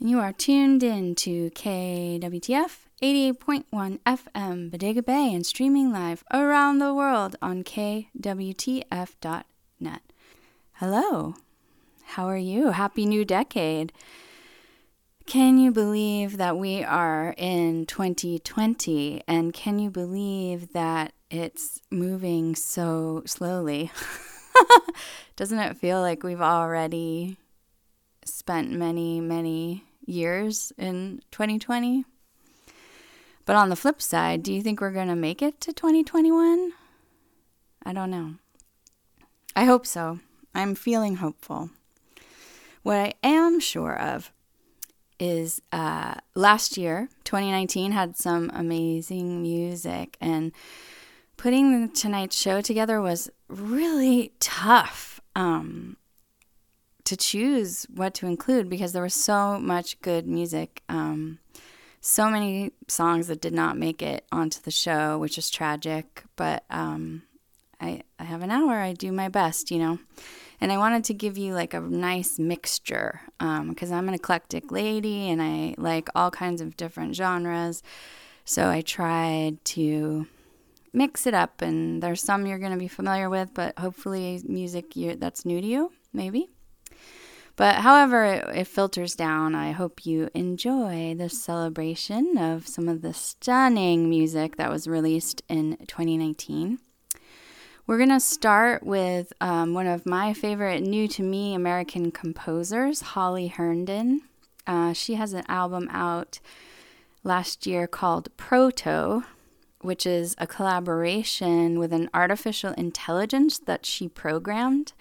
And you are tuned in to KWTF 88.1 FM Bodega Bay and streaming live around the world on KWTF.net. Hello. How are you? Happy new decade. Can you believe that we are in 2020? And can you believe that it's moving so slowly? Doesn't it feel like we've already spent many, many years in 2020? But on the flip side, do you think we're going to make it to 2021? I don't know. I hope so. I'm feeling hopeful. What I am sure of is uh, last year, 2019, had some amazing music, and putting the Tonight Show together was really tough um, to choose what to include because there was so much good music. Um, so many songs that did not make it onto the show, which is tragic, but um, I, I have an hour. I do my best, you know. And I wanted to give you like a nice mixture because um, I'm an eclectic lady and I like all kinds of different genres. So I tried to mix it up, and there's some you're going to be familiar with, but hopefully music that's new to you, maybe. But however it, it, filters down, I hope you enjoy the celebration of some of the stunning music that was released in 2019. We're going to start with um, one of my favorite new to me American composers, Holly Herndon. Uh, she has an album out last year called Proto, which is a collaboration with an artificial intelligence that she programmed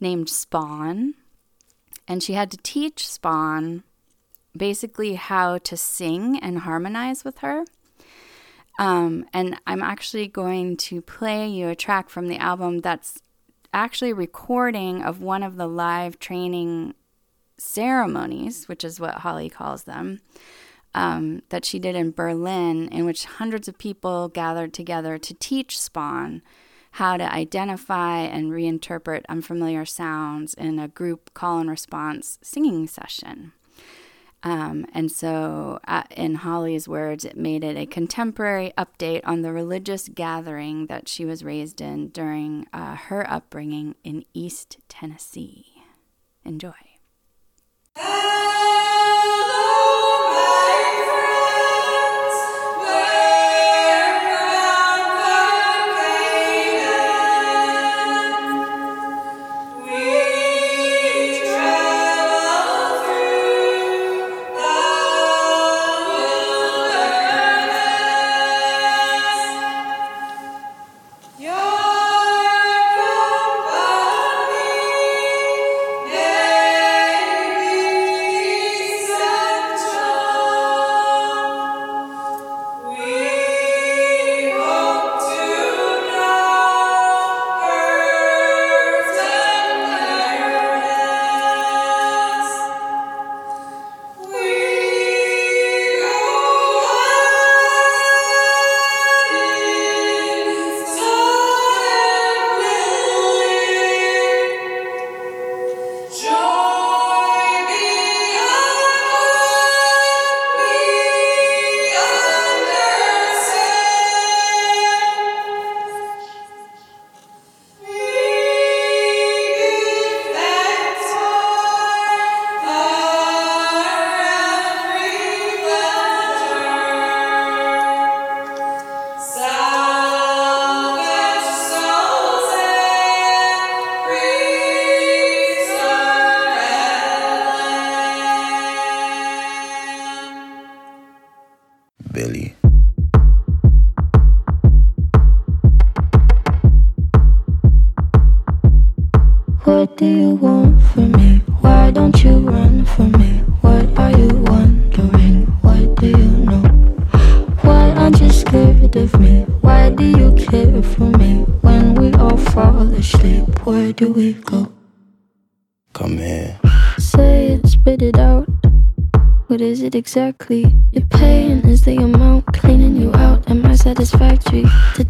named Spawn. And she had to teach Spawn basically how to sing and harmonize with her. Um, and I'm actually going to play you a track from the album that's actually a recording of one of the live training ceremonies, which is what Holly calls them, um, that she did in Berlin, in which hundreds of people gathered together to teach Spawn how to identify and reinterpret unfamiliar sounds in a group call and response singing session. Um, and so, uh, in Holly's words, it made it a contemporary update on the religious gathering that she was raised in during uh, her upbringing in East Tennessee. Enjoy. Exactly. Your pain is the amount cleaning you out. Am I satisfactory? Today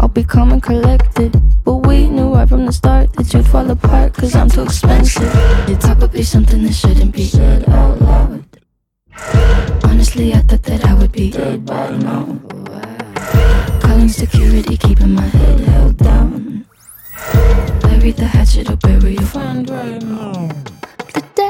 I'll be calm and collected. But we knew right from the start that you'd fall apart, cause I'm too expensive. Your talk would be something that shouldn't be said out loud. Honestly, I thought that I would be dead by now. Calling security, keeping my head held down. Bury the hatchet or bury your friend right now. The debt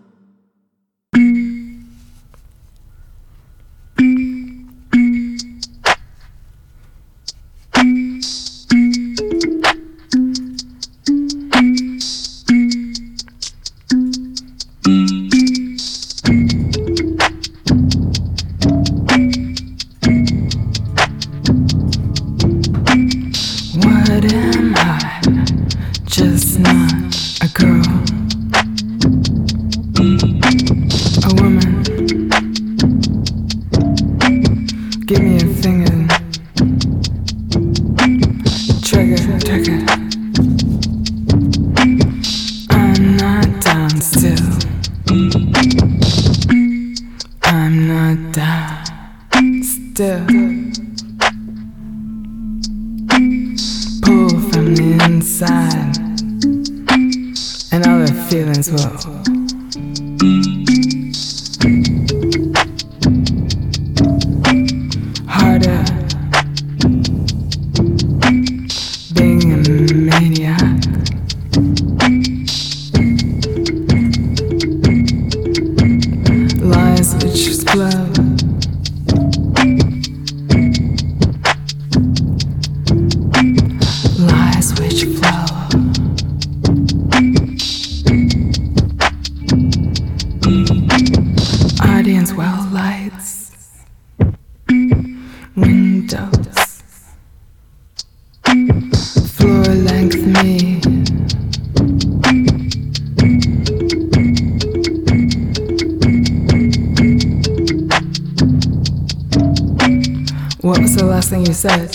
You?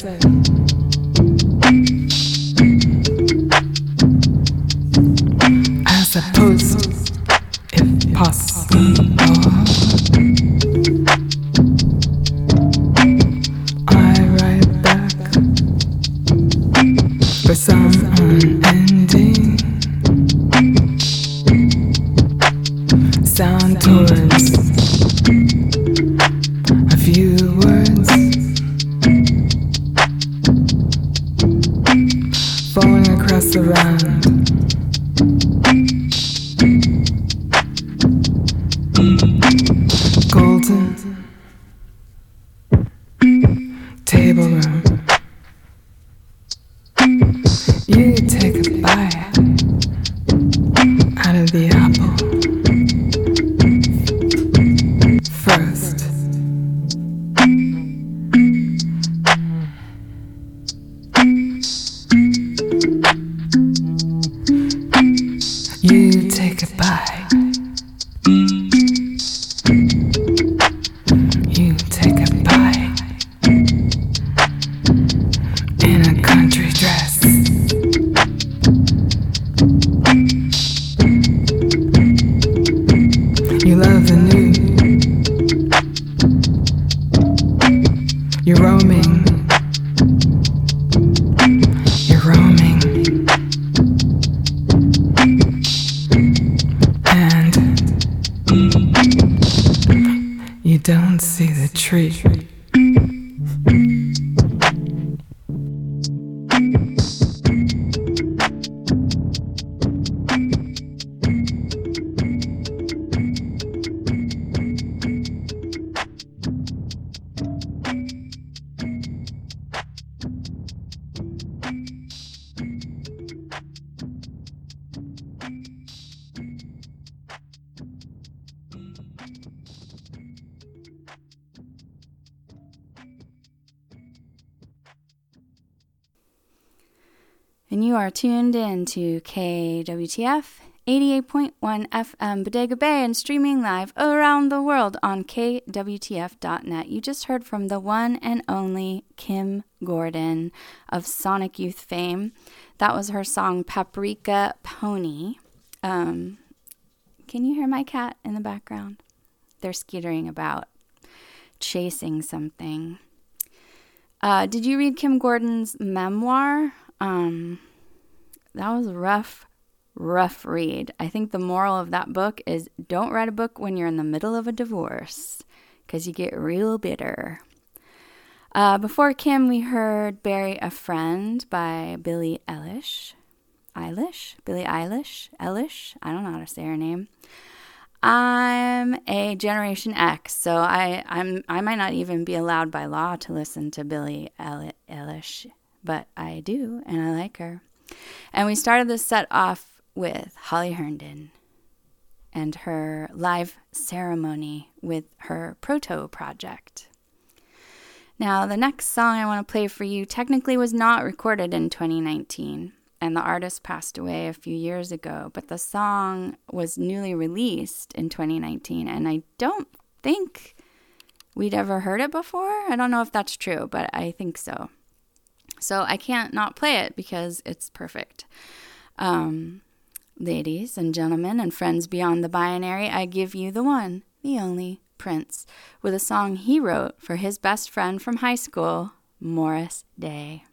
I suppose, are tuned in to KWTF 88.1 FM Bodega Bay and streaming live around the world on KWTF.net. You just heard from the one and only Kim Gordon of Sonic Youth fame. That was her song Paprika Pony. Um, can you hear my cat in the background? They're skittering about, chasing something. Uh, did you read Kim Gordon's memoir? Um, that was a rough, rough read. I think the moral of that book is don't write a book when you're in the middle of a divorce because you get real bitter. Uh, before Kim, we heard Bury a Friend by Billie Eilish. Eilish? Billie Eilish? Eilish? I don't know how to say her name. I'm a Generation X, so I, I'm I might not even be allowed by law to listen to Billie Eilish but I do, and I like her. And we started this set off with Holly Herndon and her live ceremony with her Proto project. Now, the next song I want to play for you technically was not recorded in 2019, and the artist passed away a few years ago, but the song was newly released in 2019, and I don't think we'd ever heard it before. I don't know if that's true, but I think so. So I can't not play it because it's perfect. Um, ladies and gentlemen and friends beyond the binary, I give you the one, the only Prince, with a song he wrote for his best friend from high school, Morris Day.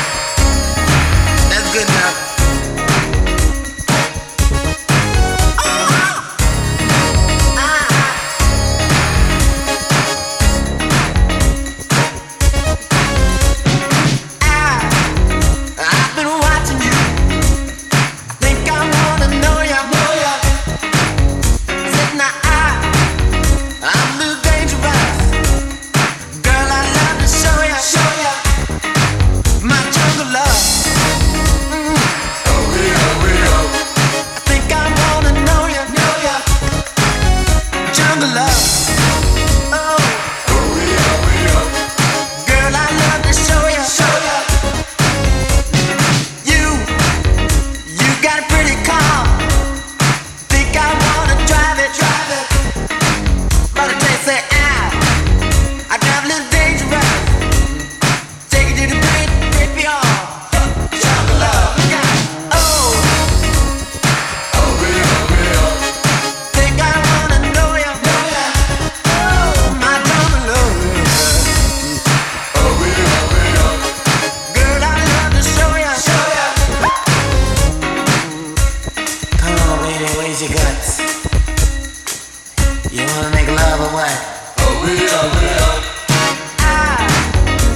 I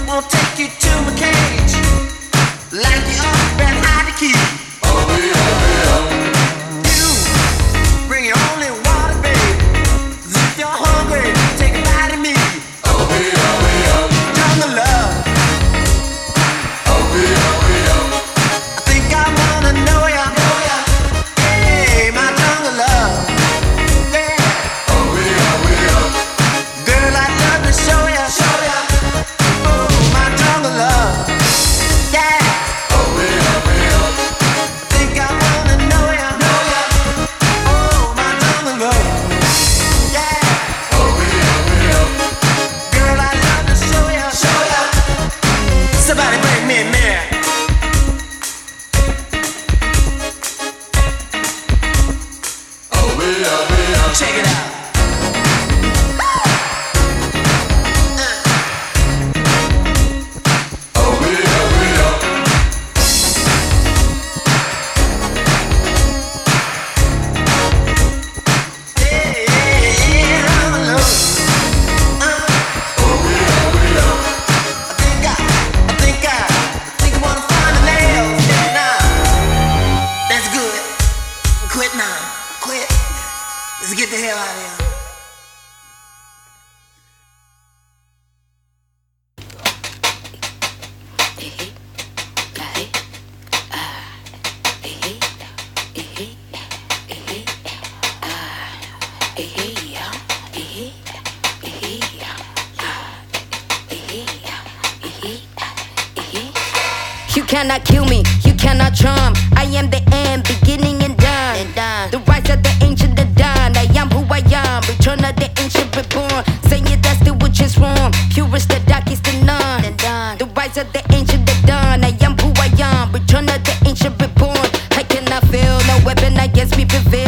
won't take you to my cage. Like the key. kill me, you cannot charm. I am the end, beginning and done. The rise of the ancient, the dawn. I am who I am, return of the ancient reborn. Saying that's the witch is wrong. Purest, the dark is the none. The rise of the ancient, the dawn. I am who I am, return of the ancient reborn. I cannot feel no weapon, against me we prevail.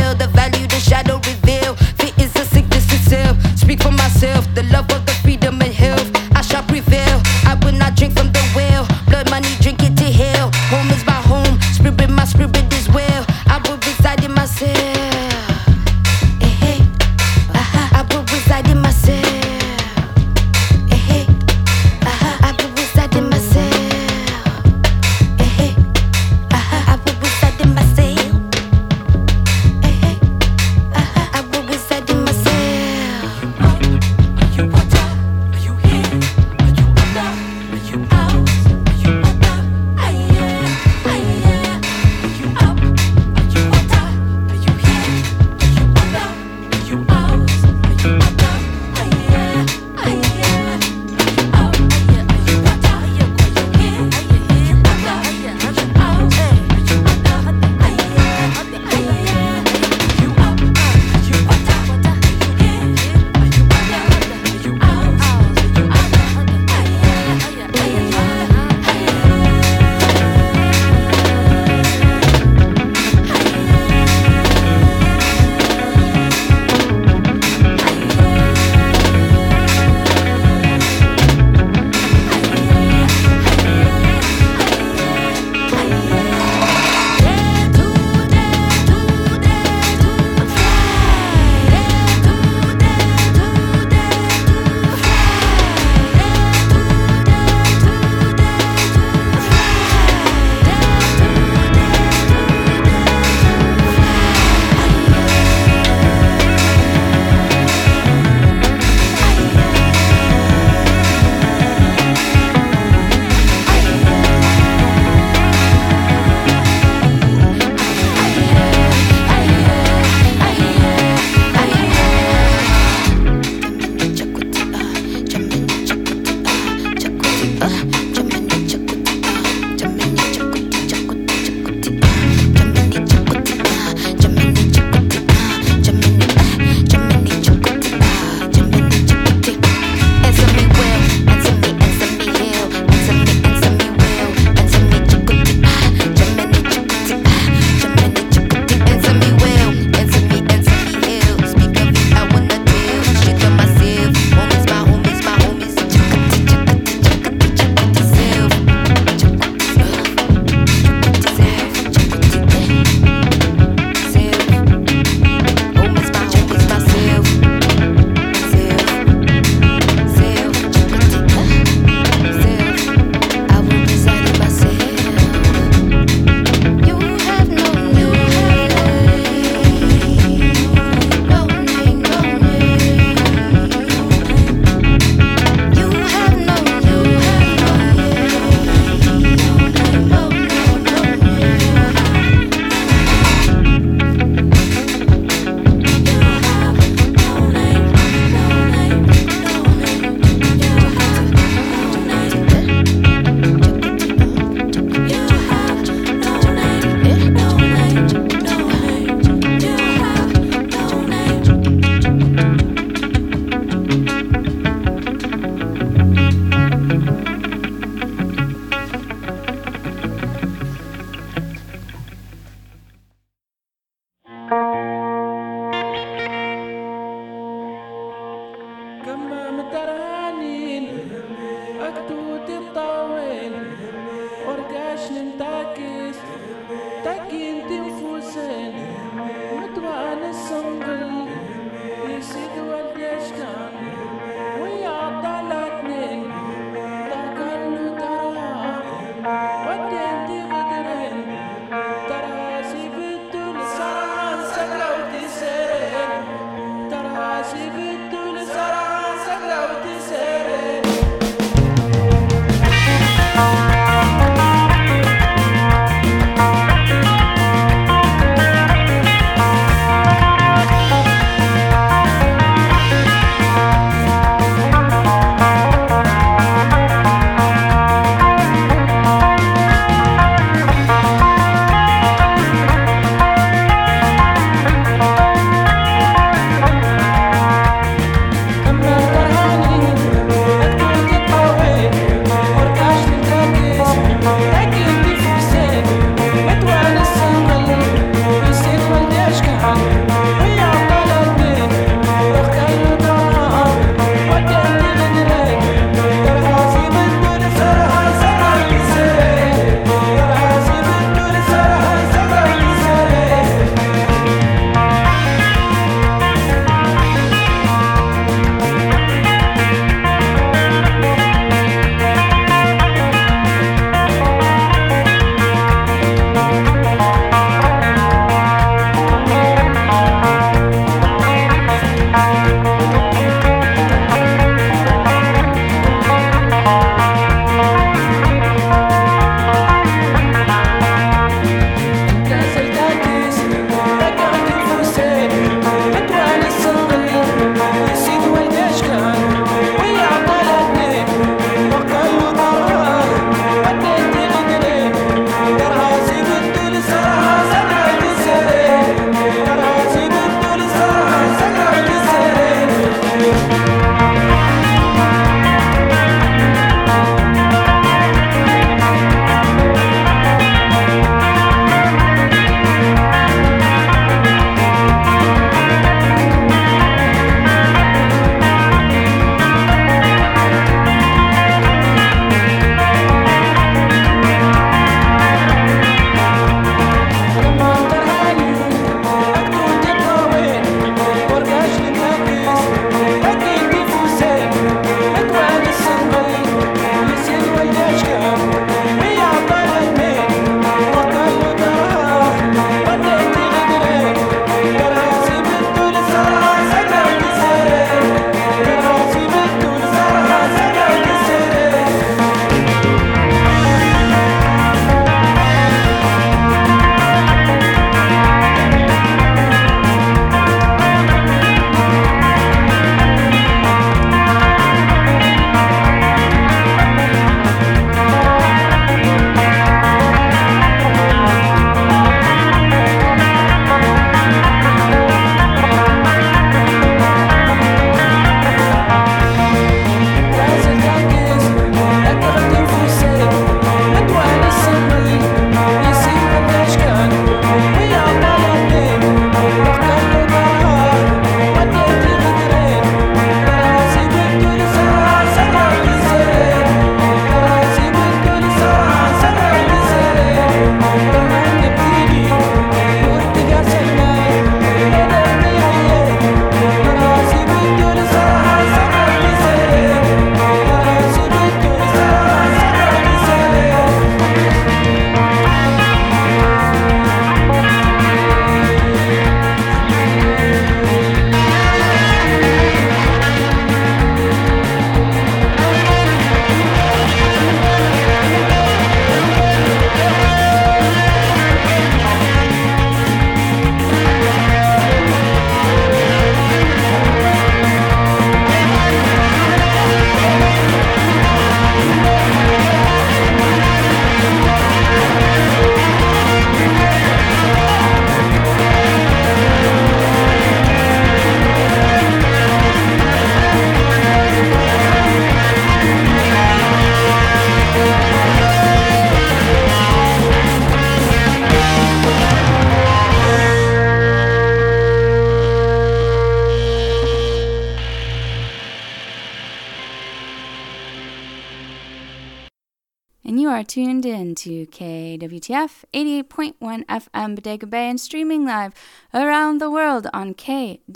Tuned in to KWTF 88.1 FM Bodega Bay and streaming live around the world on KWTF.net.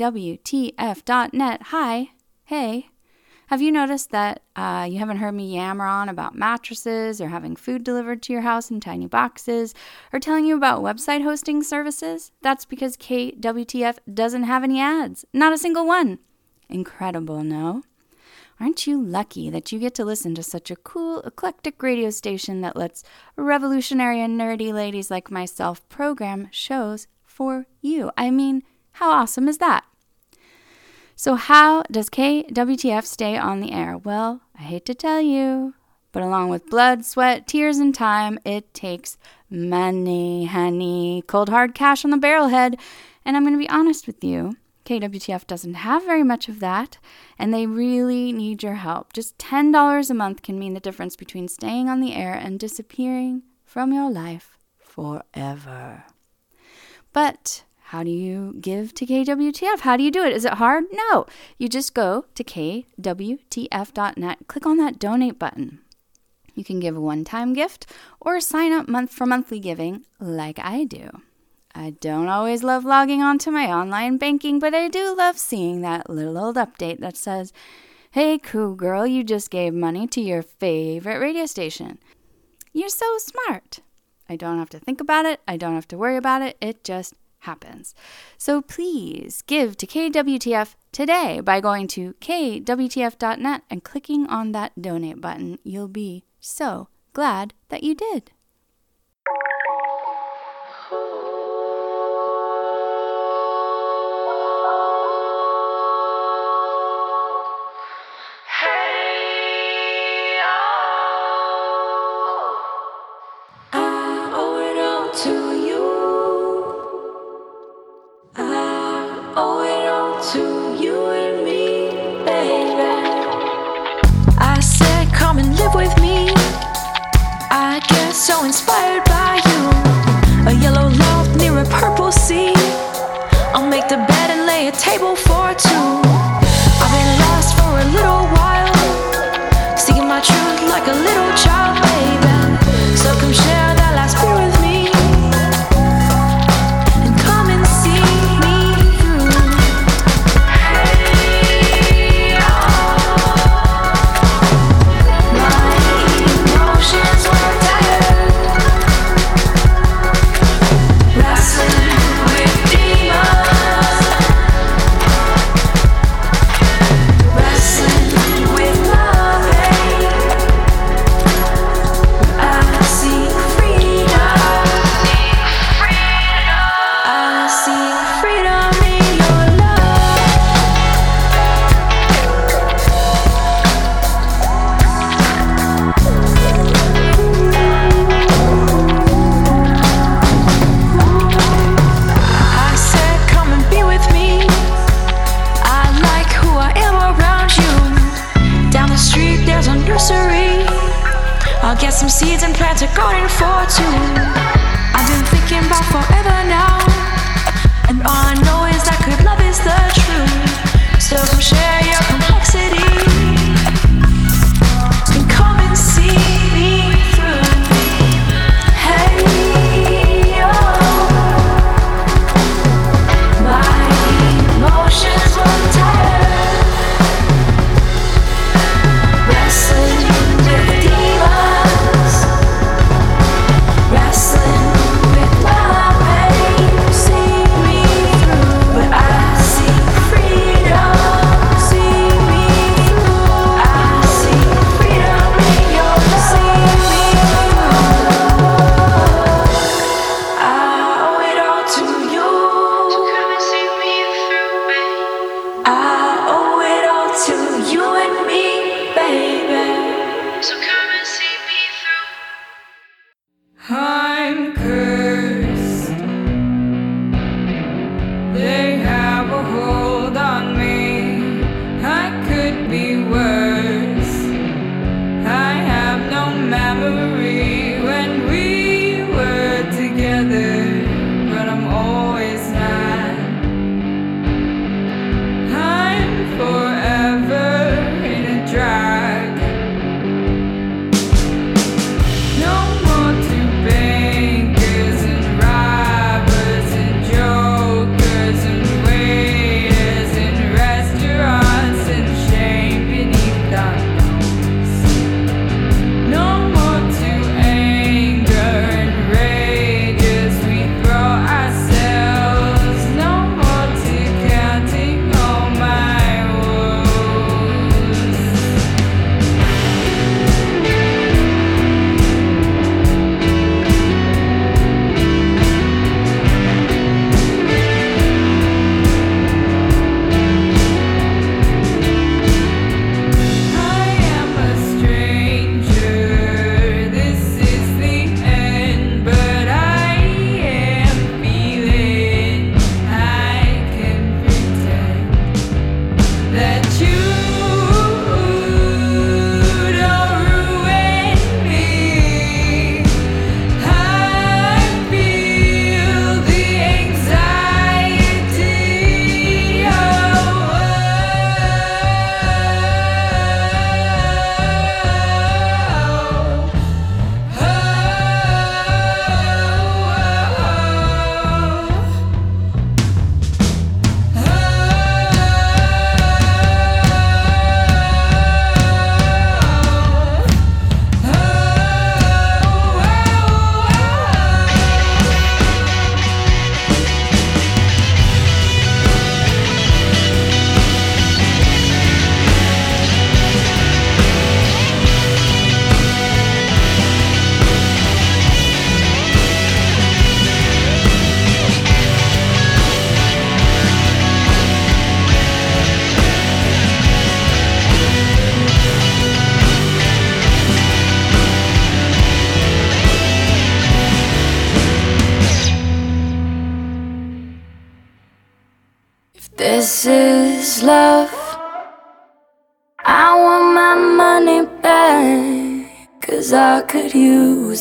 Hi, hey. Have you noticed that uh, you haven't heard me yammer on about mattresses or having food delivered to your house in tiny boxes or telling you about website hosting services? That's because KWTF doesn't have any ads. Not a single one. Incredible, no? Aren't you lucky that you get to listen to such a cool, eclectic radio station that lets revolutionary and nerdy ladies like myself program shows for you? I mean, how awesome is that? So, how does KWTF stay on the air? Well, I hate to tell you, but along with blood, sweat, tears, and time, it takes money, honey, cold hard cash on the barrelhead. And I'm going to be honest with you. KWTF doesn't have very much of that, and they really need your help. Just $10 a month can mean the difference between staying on the air and disappearing from your life forever. But how do you give to KWTF? How do you do it? Is it hard? No. You just go to kwtf.net, click on that donate button. You can give a one time gift or sign up month for monthly giving like I do. I don't always love logging onto my online banking, but I do love seeing that little old update that says, Hey, cool girl, you just gave money to your favorite radio station. You're so smart. I don't have to think about it. I don't have to worry about it. It just happens. So please give to KWTF today by going to kwtf.net and clicking on that donate button. You'll be so glad that you did.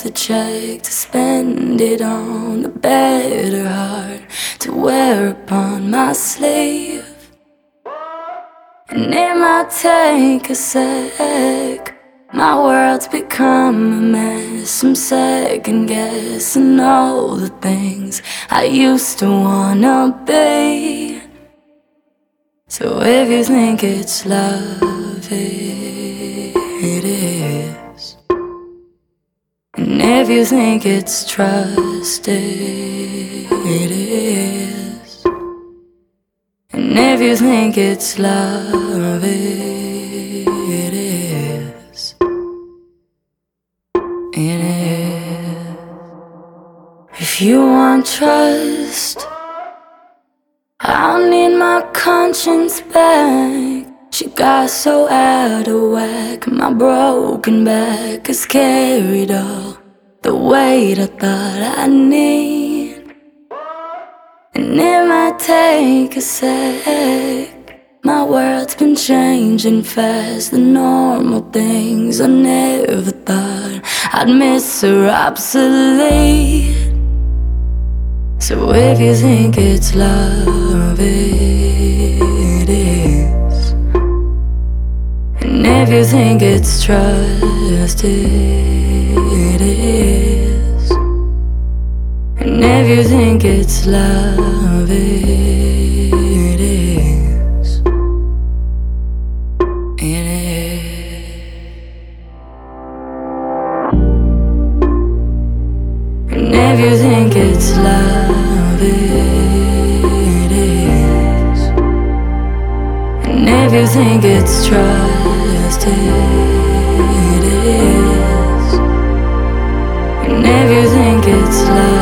The check to spend it on a better heart to wear upon my sleeve. And it might take a sec. My world's become a mess. I'm second guessing all the things I used to wanna be. So if you think it's love, it if you think it's trust, it is. And if you think it's love, it is. It is. If you want trust, I'll need my conscience back. She got so out of whack. My broken back is carried all the weight I thought I need. And it might take a sec. My world's been changing fast. The normal things I never thought I'd miss are obsolete. So if you think it's love, it is. And if you think it's trust, it And if you think it's love, it is. It is. And if you think it's love, it is. And if you think it's trust, it is. And if you think it's love,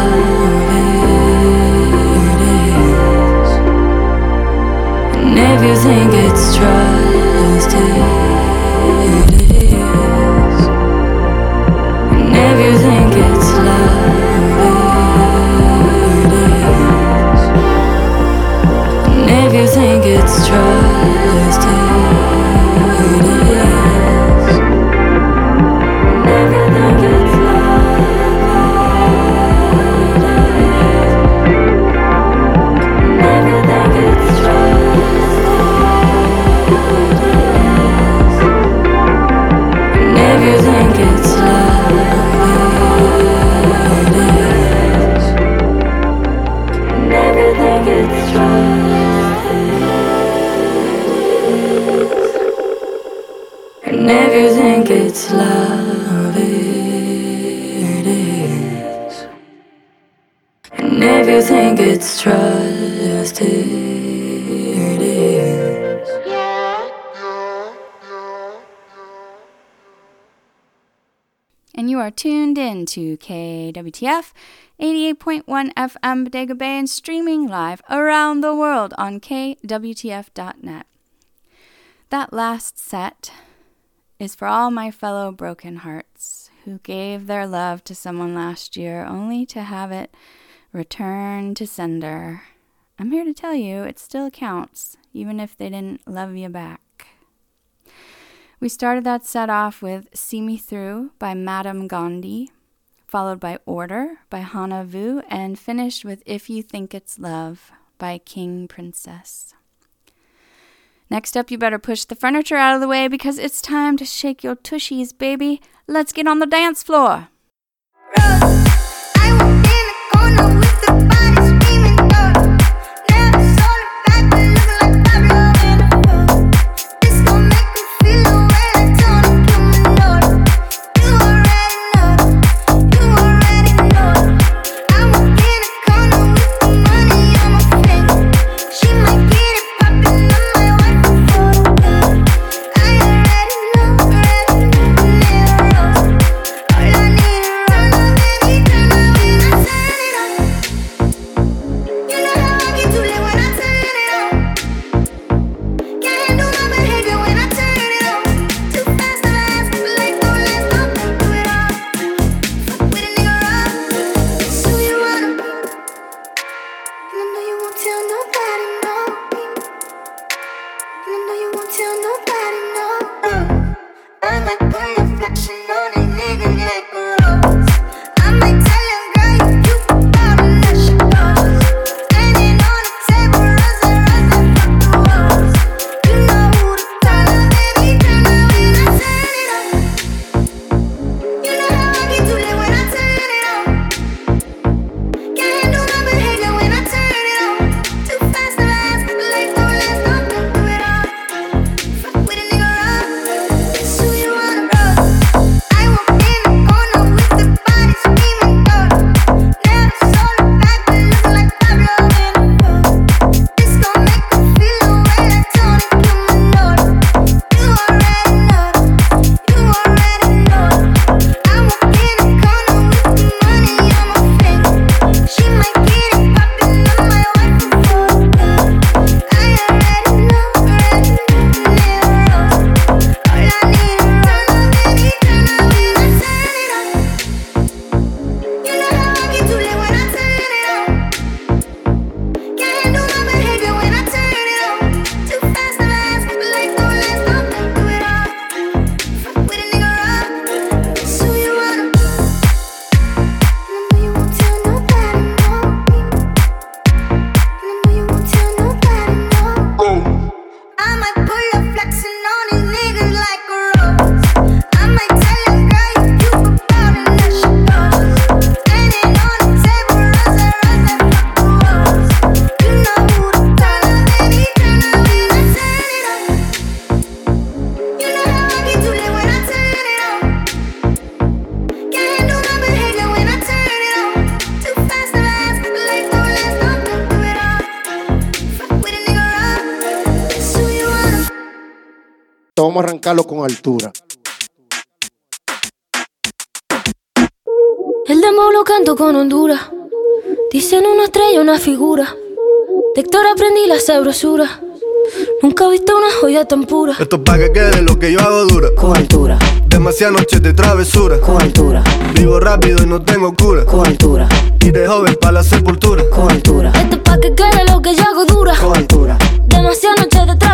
KWTF 88.1 FM Bodega Bay and streaming live around the world on KWTF.net. That last set is for all my fellow broken hearts who gave their love to someone last year only to have it return to sender. I'm here to tell you it still counts, even if they didn't love you back. We started that set off with See Me Through by Madame Gandhi, followed by Order by Hana Vu, and finished with If You Think It's Love by King Princess. Next up, you better push the furniture out of the way because it's time to shake your tushies, baby. Let's get on the dance floor. Con Honduras. Dicen una estrella, una figura. De Héctor aprendí la sabrosura. Nunca he visto una joya tan pura. Esto es pa' que quede lo que yo hago dura. Con altura, Demasiadas noches de travesura. con altura, Vivo rápido y no tengo cura. con altura, Y de joven para la sepultura. con altura. Esto es pa' que quede lo que yo hago dura. Con altura, Demasiadas noches de travesura.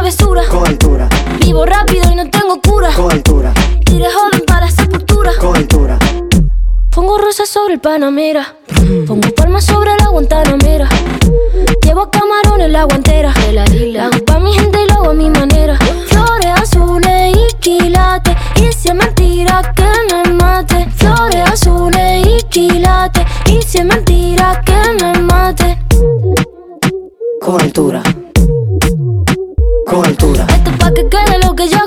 Rosas sobre el Panamera. Pongo palmas sobre la Guantanamera. Llevo camarones en la guantera. La hago pa' mi gente y lo hago a mi manera. Flores azules y quilates. Y si es mentira que me mate. Flores azules y quilates. Y si es mentira que me mate. Con altura. Con altura, Esto es pa' que quede lo que yo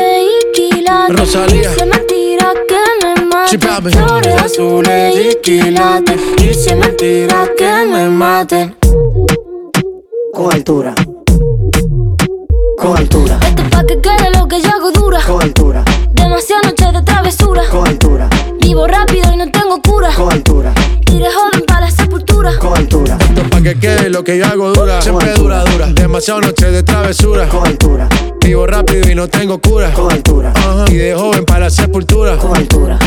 quilates. Rosalía. Es mentira que me mate. Flores azules y quilates. Es mentira que me mate. Con altura. Con altura. Esto es pa' que quede lo que yo hago dura. Con altura. Demasiadas noches de travesura. Con altura. Vivo rápido y no tengo cura. Con altura. De joven con altura. Esto pa' que quede lo que yo hago dura. Siempre dura, dura. Demasiado noche de travesura. Con altura. Vivo rápido y no tengo cura. Con altura. Y de joven para la sepultura. Con altura.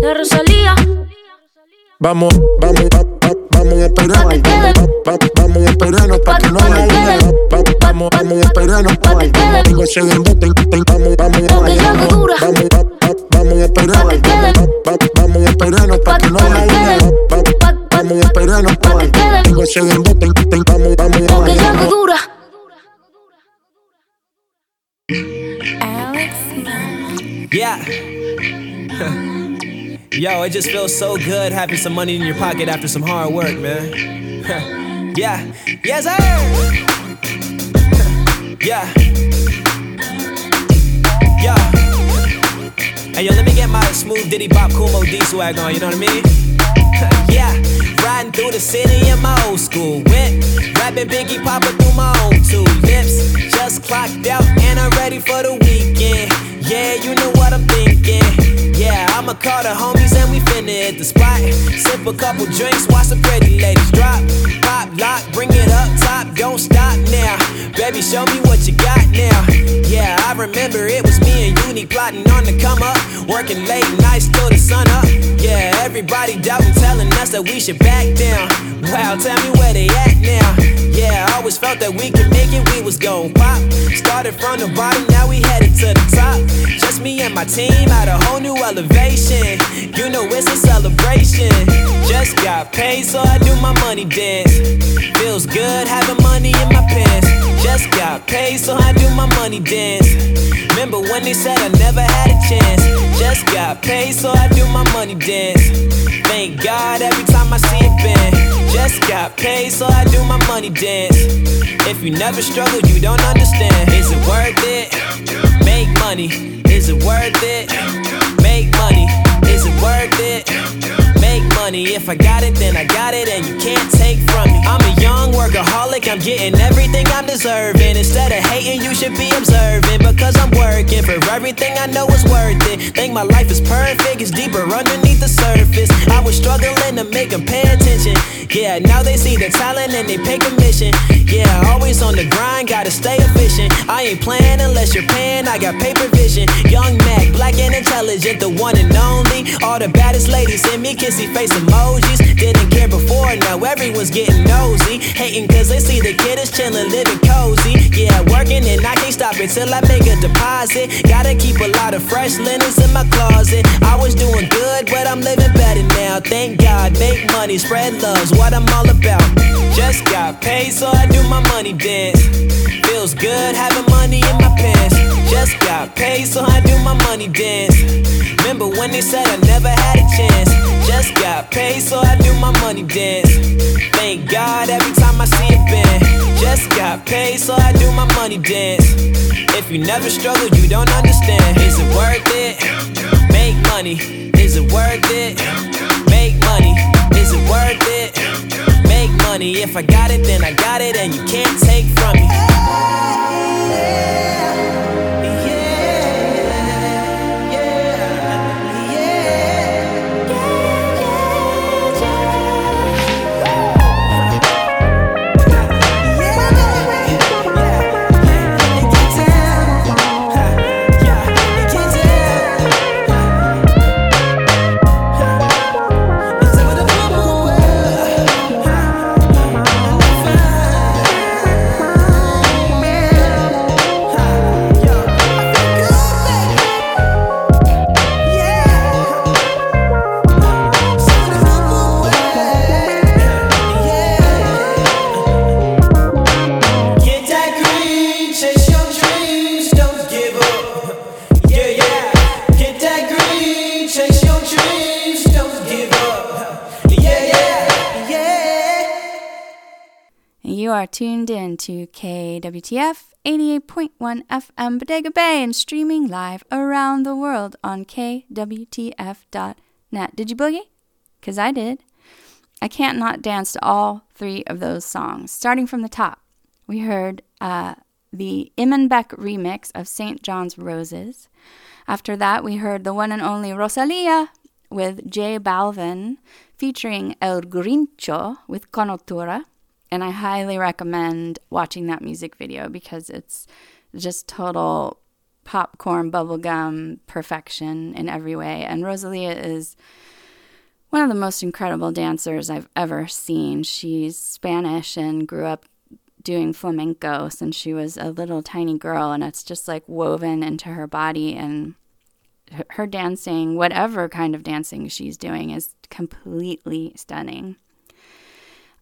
La Rosalía. Vamos, vamos, vamos vamos a Vamos, vamos. Vamos, vamos, vamos, vamos, quede. Tengo ese embuste, Vamos, vamos, Lo que yo dura. Yeah. Yo, it just feels so good having some money in your pocket after some hard work, man. yeah. Yes, sir. yeah. Yeah. Hey, yo, let me get my smooth Diddy Bop Kumo D swag on, you know what I mean? yeah. Riding through the city in my old school whip. Rapping Biggie Papa through my own two lips. Just clocked out and I'm ready for the weekend. Yeah, you know what I'm thinking. Yeah, I'ma call the homies and we finna hit the spot. Sip a couple drinks, watch the pretty ladies drop. Pop, lock, bring it up top, don't stop now. Baby, show me what you got now. Yeah, I remember it was me and Uni plotting on the come up. Working late nights till the sun up. Yeah, everybody doubting, telling us that we should back down. Wow, tell me where they at now. Yeah, I always felt that we could make it, we was gon' pop. Started from the bottom, now we headed to the top. Just me and my team at a whole new elevation. You know it's a celebration. Just got paid, so I do my money dance. Feels good having money in my pants. Just got paid, so I do my money dance. Remember when they said I never had a chance? Just got paid, so I do my money dance. Thank God every time I see it bend. Just got paid, so I do my money dance. If you never struggled, you don't understand. Is it worth it? Make money. Is it worth it? Make money. Is it worth it? Make money. If I got it, then I got it, and you can't take from me. I'm workaholic, I'm getting everything I'm deserving. Instead of hating, you should be observing because I'm working for everything I know is worth it. Think my life is perfect, it's deeper underneath the surface. I was struggling to make them pay attention. Yeah, now they see the talent and they pay commission. Yeah, always on the grind, gotta stay efficient. I ain't playing unless you're paying, I got paper vision. Young Mac, black and intelligent, the one and only. All the baddest ladies in me, kissy face emojis. Didn't care before, now everyone's getting nosy. Hating cause they see the kid is chillin', living cozy. Yeah, working and I can't stop it till I make a deposit. Gotta keep a lot of fresh linens in my closet. I was doing good, but I'm living better now. Thank God, make money, spread love's what I'm all about. Just got paid, so I do my money dance. Feels good having money in my pants. Just got paid, so I do my money dance. Remember when they said I never had a chance? Just got paid, so I do my money dance. Thank God every time I see a band. Just got paid, so I do my money dance. If you never struggled, you don't understand. Is it worth it? Make money. Is it worth it? Make money. Is it worth it? Make money. If I got it, then I got it, and you can't take from me. Get to KWTF 88.1 FM Bodega Bay and streaming live around the world on KWTF.net. Did you boogie? Because I did. I can't not dance to all three of those songs. Starting from the top, we heard uh, the Imanbek remix of SAINt JHN's Roses. After that, we heard the one and only Rosalia with J Balvin featuring El Guincho with Con Altura. And I highly recommend watching that music video because it's just total popcorn bubblegum perfection in every way. And Rosalia is one of the most incredible dancers I've ever seen. She's Spanish and grew up doing flamenco since she was a little tiny girl, and it's just like woven into her body. And her- dancing, whatever kind of dancing she's doing, is completely stunning.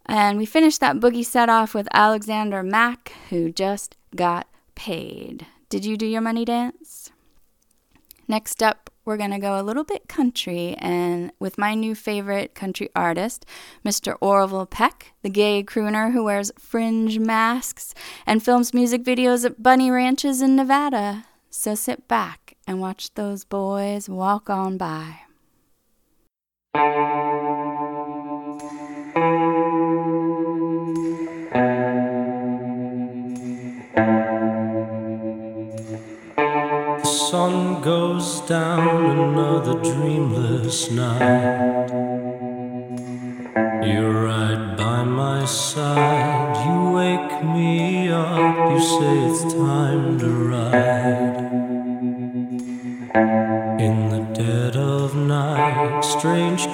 And we finished that boogie set off with Alexander Mack, who just got paid. Did you do your money dance? Next up, we're going to go a little bit country and with my new favorite country artist, Mr. Orville Peck, the gay crooner who wears fringe masks and films music videos at bunny ranches in Nevada. So sit back and watch those boys walk on by. Dreamless night. You're right by my side. You wake me up. You say it's time to ride. In the dead of night, strange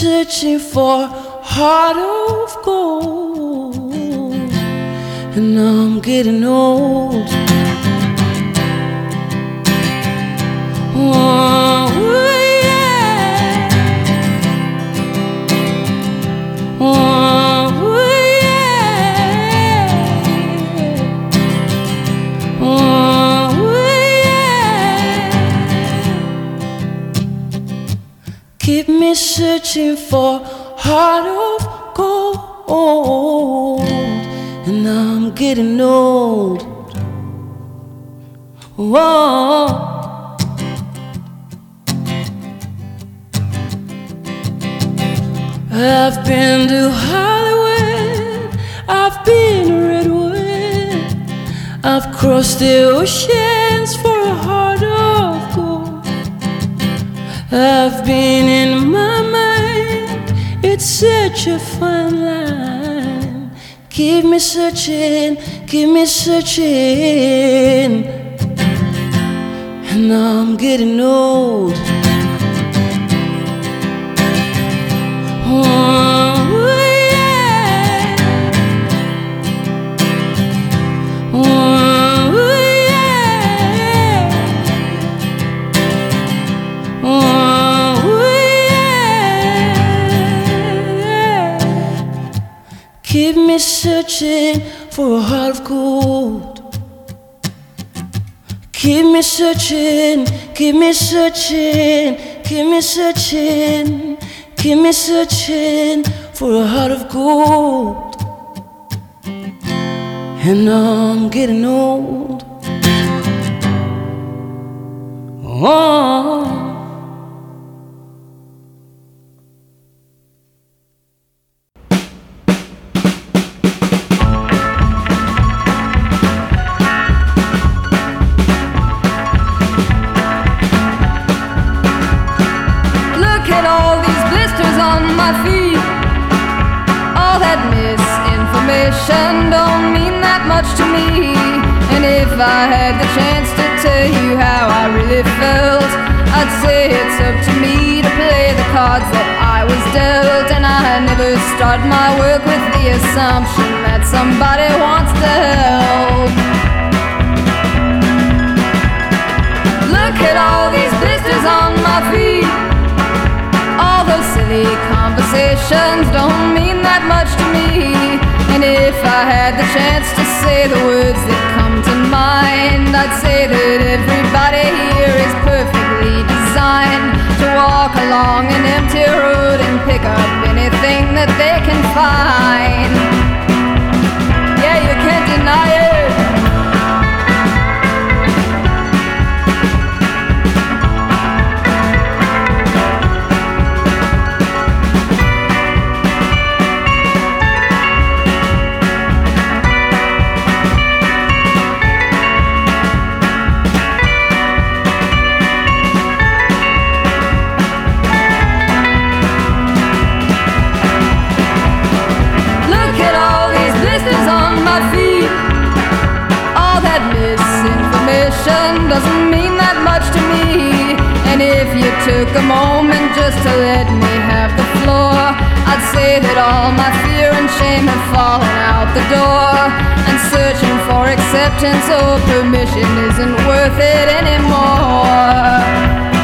searching for heart of gold, and I'm getting old. searching for heart of gold, and I'm getting old. Whoa. I've been to Hollywood, I've been to Redwood, I've crossed the oceans for a heart of gold. I've been in my it's such a fine line. Keep me searching, keep me searching. And I'm getting old. me searching for a heart of gold. Keep me searching, keep me searching, keep me searching, keep me searching for a heart of gold. And I'm getting old. Oh. it's up to me to play the cards that I was dealt. And I never start my work with the assumption that somebody wants to help. Look at all these blisters on my feet. All those silly conversations don't mean that much to me. And if I had the chance to say the words that come to mind, I'd say that everybody along an empty road and pick up anything that they can find. A moment just to let me have the floor, I'd say that all my fear and shame have fallen out the door. And searching for acceptance or permission isn't worth it anymore.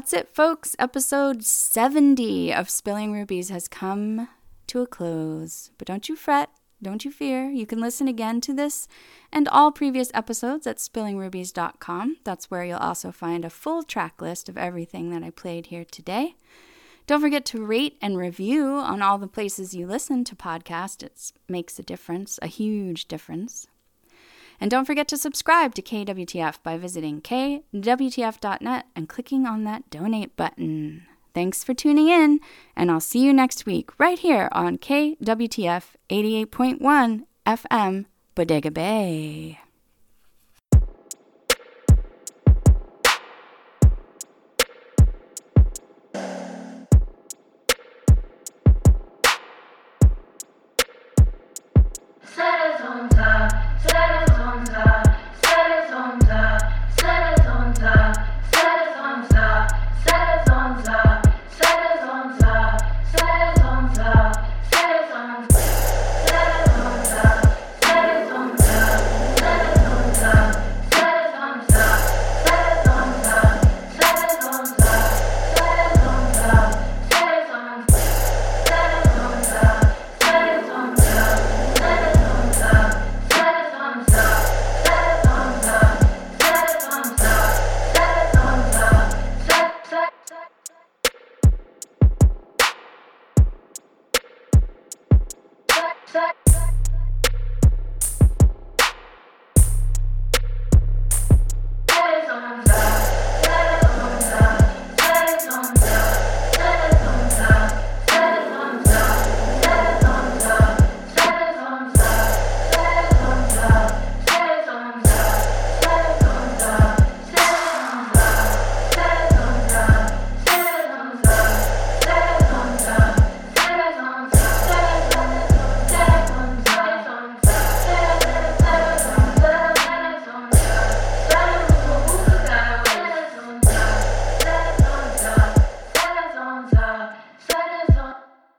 That's it, folks. Episode 70 of Spilling Rubies has come to a close. But don't you fret, don't you fear. You can listen again to this and all previous episodes at spillingrubies.com. That's where you'll also find a full track list of everything that I played here today. Don't forget to rate and review on all the places you listen to podcasts. It makes a difference, a huge difference. And don't forget to subscribe to KWTF by visiting kwtf.net and clicking on that donate button. Thanks for tuning in, and I'll see you next week right here on KWTF 88.1 FM, Bodega Bay.